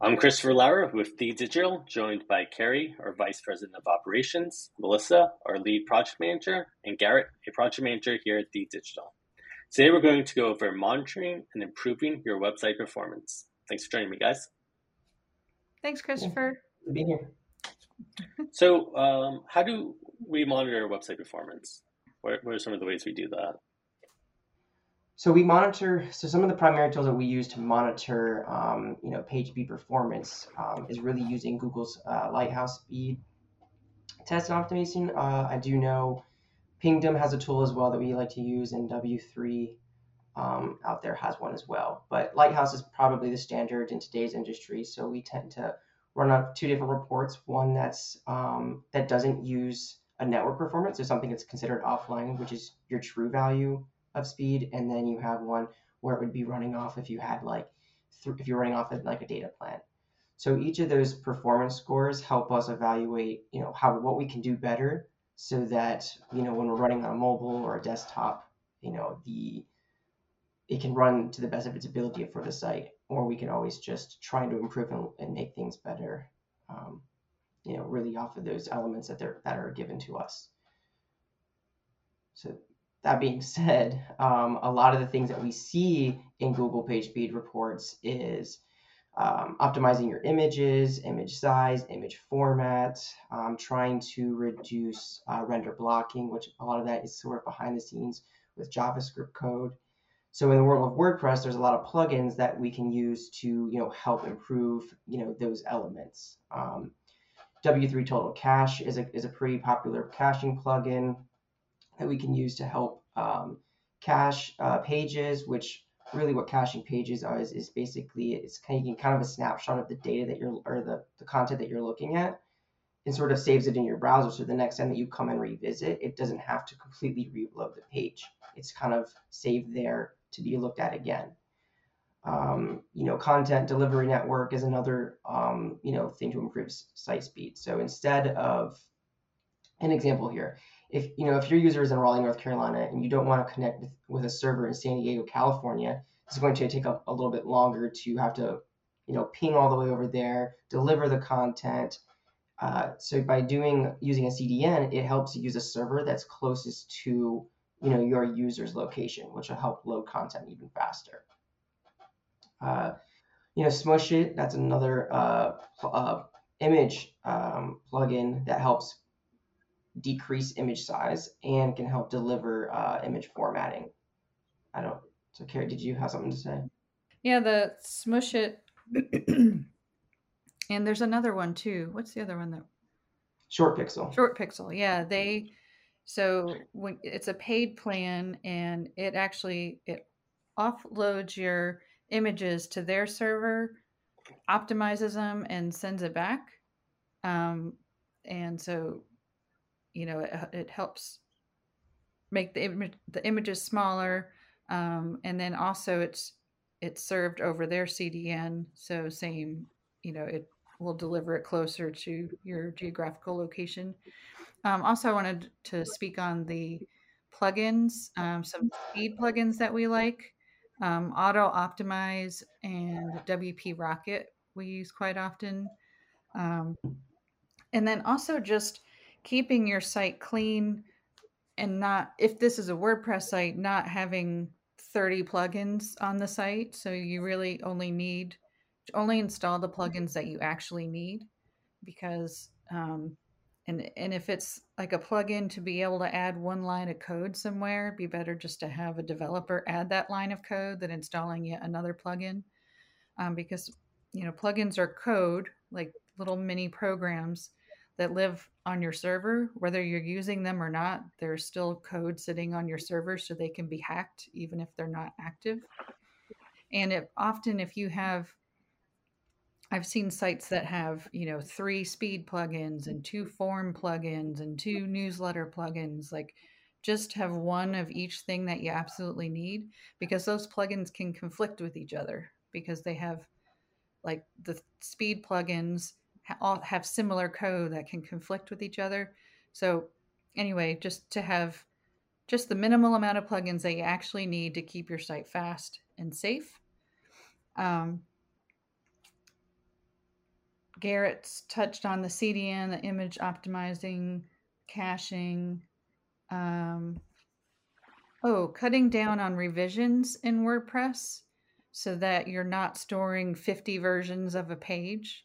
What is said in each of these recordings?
I'm Christopher Lauer with The Digital, joined by Carrie, our Vice President of Operations, Melissa, our Lead Project Manager, and Garrett, a Project Manager here at The Digital. Today we're going to go over monitoring and improving your website performance. Thanks for joining me, guys. Thanks, Christopher. Good being here. So, um, how do we monitor website performance? What, what are some of the ways we do that? So we monitor. So some of the primary tools that we use to monitor, um, you know, page speed performance um, is really using Google's uh, Lighthouse Speed Test and Optimization. Uh, I do know Pingdom has a tool as well that we like to use, and W3 um, out there has one as well. But Lighthouse is probably the standard in today's industry, so we tend to run on two different reports. One that's um, that doesn't use a network performance, so something that's considered offline, which is your true value of speed, and then you have one where it would be running off if you had like if you're running off of like a data plan. So each of those performance scores help us evaluate, you know, how what we can do better, so that you know when we're running on a mobile or a desktop, you know the it can run to the best of its ability for the site, or we can always just try to improve and, and make things better. Um, you know, really off of those elements that they're that are given to us. So that being said, um, a lot of the things that we see in Google PageSpeed reports is um, optimizing your images, image size, image format, um, trying to reduce uh, render blocking, which a lot of that is sort of behind the scenes with JavaScript code. So in the world of WordPress, there's a lot of plugins that we can use to you know help improve you know those elements. Um, W3 Total Cache is a, is a pretty popular caching plugin that we can use to help um, cache uh, pages, which really what caching pages are is, is basically it's kind of, kind of a snapshot of the data that you're or the, the content that you're looking at and sort of saves it in your browser. So the next time that you come and revisit it doesn't have to completely reload the page. It's kind of saved there to be looked at again. Um, you know content delivery network is another um, you know thing to improve site speed. So instead of an example here if you know if your user is in Raleigh, North Carolina, and you don't want to connect with, with a server in San Diego, California, it's going to take a, a little bit longer to have to you know ping all the way over there, deliver the content. Uh, so by doing using a CDN, it helps you use a server that's closest to you know your user's location, which will help load content even faster. Uh, you know, Smush it. that's another uh, uh, image um, plugin that helps decrease image size and can help deliver uh, image formatting. I don't. So, Carrie, did you have something to say? Yeah, the smush it. and there's another one too. What's the other one that? Short Pixel. Short Pixel. Yeah, they. So when it's a paid plan, and it actually it offloads your images to their server, optimizes them, and sends it back. Um, and so you know it, it helps make the the images smaller um, and then also it's it's served over their cdn so same you know it will deliver it closer to your geographical location. Um, also i wanted to speak on the plugins um, some speed plugins that we like um, Autoptimize and wp rocket we use quite often. Um, and then also just keeping your site clean and not if this is a WordPress site, not having 30 plugins on the site. So you really only need only install the plugins that you actually need because um, and and if it's like a plugin to be able to add one line of code somewhere, be better just to have a developer add that line of code than installing yet another plugin. Um, because you know plugins are code like little mini programs that live on your server, whether you're using them or not, there's still code sitting on your server so they can be hacked even if they're not active. And if often if you have I've seen sites that have, you know, three speed plugins and two form plugins and two newsletter plugins, like just have one of each thing that you absolutely need because those plugins can conflict with each other because they have like the speed plugins all have similar code that can conflict with each other. So anyway, just to have just the minimal amount of plugins that you actually need to keep your site fast and safe. Um, Garrett's touched on the CDN, the image optimizing, caching. Um, oh, cutting down on revisions in WordPress so that you're not storing 50 versions of a page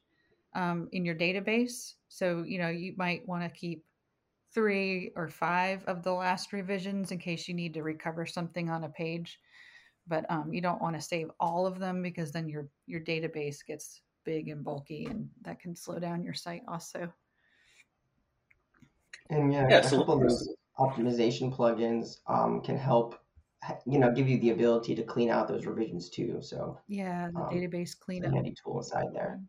um, in your database. So, you know, you might want to keep three or five of the last revisions in case you need to recover something on a page. But um, you don't want to save all of them because then your your database gets big and bulky, and that can slow down your site also. And yeah, yeah a so couple of those optimization plugins um, can help you know give you the ability to clean out those revisions too so yeah the um, database cleanup handy tool inside there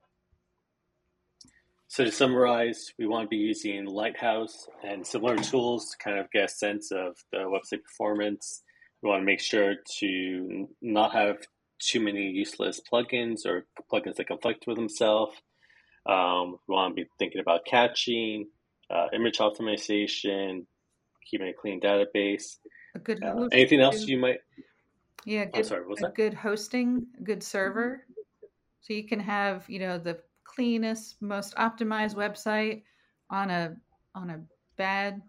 so to summarize we want to be using lighthouse and similar tools to kind of get a sense of the website performance we want to make sure to not have too many useless plugins or plugins that conflict with themselves. Um, we want to be thinking about caching, uh, image optimization, keeping a clean database. A good uh, anything else you might? Yeah, good, oh, sorry, a that? good hosting, a good server. So you can have you know the cleanest, most optimized website on a on a bad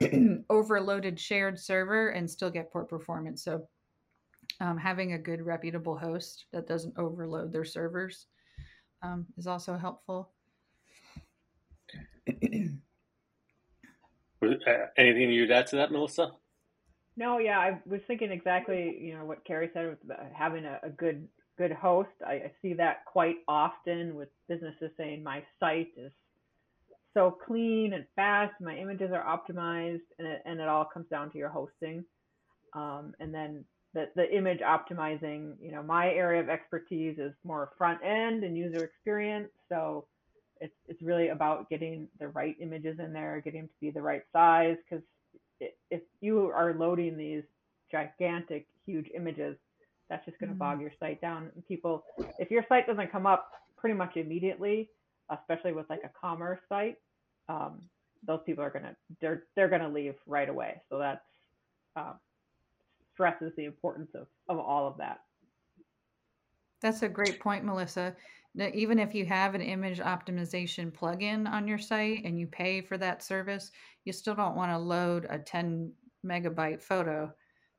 overloaded shared server and still get poor performance. So um, having a good reputable host that doesn't overload their servers um, is also helpful. Uh, anything you'd add to that, Melissa? No, yeah, I was thinking exactly, you know, what Carrie said with having a, a good good host. I, I, see that quite often with businesses saying my site is so clean and fast, my images are optimized, and it, and it all comes down to your hosting. Um, and then the, the image optimizing, you know, my area of expertise is more front end and user experience. So it's, it's really about getting the right images in there, getting them to be the right size. Because if you are loading these gigantic, huge images, that's just going to mm-hmm. bog your site down. And people, if your site doesn't come up pretty much immediately, especially with like a commerce site, um, those people are gonna they're they're gonna leave right away. So that's um, stresses the importance of, of all of that. That's a great point, Melissa. Now, even if you have an image optimization plugin on your site and you pay for that service, you still don't want to load a 10 megabyte photo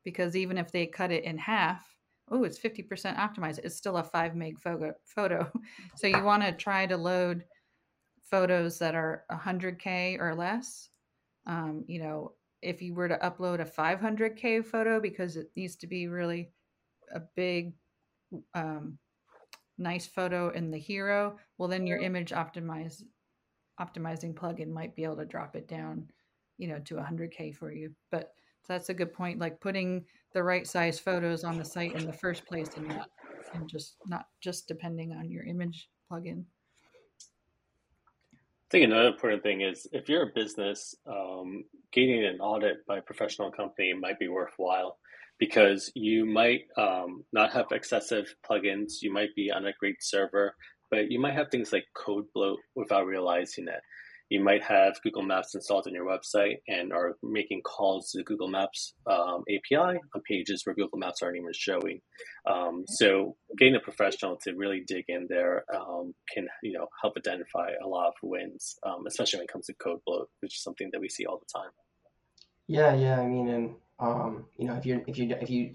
because even if they cut it in half, oh, it's 50% optimized, it's still a 5 meg photo. photo. so you want to try to load photos that are 100K or less. Um, you know, if you were to upload a 500k photo because it needs to be really a big um, nice photo in the hero well then your image optimize optimizing plugin might be able to drop it down you know to 100k for you but that's a good point like putting the right size photos on the site in the first place and not and just not just depending on your image plugin I think another important thing is if you're a business, um, getting an audit by a professional company might be worthwhile because you might um, not have excessive plugins. You might be on a great server, but you might have things like code bloat without realizing it you might have Google Maps installed on your website and are making calls to the Google Maps um, API on pages where Google Maps aren't even showing. Um, so getting a professional to really dig in there um, can you know help identify a lot of wins, um, especially when it comes to code bloat, which is something that we see all the time. Yeah, yeah. I mean, and um, you know, if you if you if you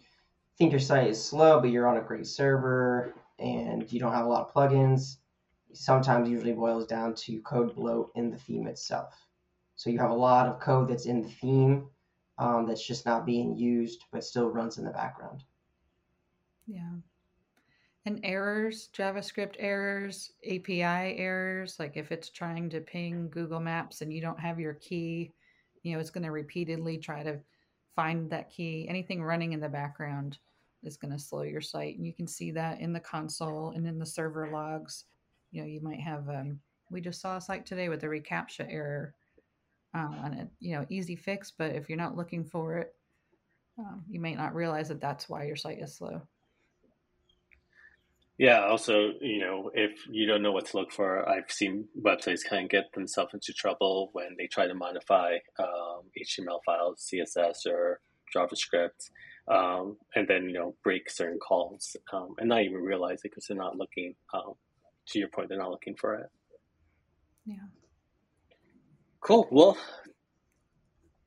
think your site is slow, but you're on a great server and you don't have a lot of plugins sometimes usually boils down to code bloat in the theme itself. So you have a lot of code that's in the theme um, that's just not being used, but still runs in the background. Yeah. And errors, JavaScript errors, API errors, like if it's trying to ping Google Maps and you don't have your key, you know, it's going to repeatedly try to find that key. Anything running in the background is going to slow your site. And you can see that in the console and in the server logs you know you might have um, we just saw a site today with a reCAPTCHA error um, on it you know easy fix but if you're not looking for it um, you may not realize that that's why your site is slow. Yeah also you know if you don't know what to look for i've seen websites kind of get themselves into trouble when they try to modify html um, files css or javascript um, and then you know break certain calls um, and not even realize it because they're not looking um, to your point, they're not looking for it. Yeah. Cool. Well,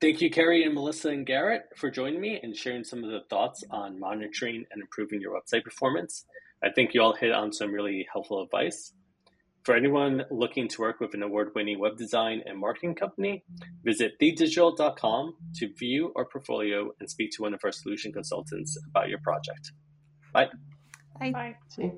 thank you, Carrie and Melissa and Garrett, for joining me and sharing some of the thoughts on monitoring and improving your website performance. I think you all hit on some really helpful advice. For anyone looking to work with an award winning web design and marketing company, visit thedigital.com to view our portfolio and speak to one of our solution consultants about your project. Bye. Bye. Bye. See?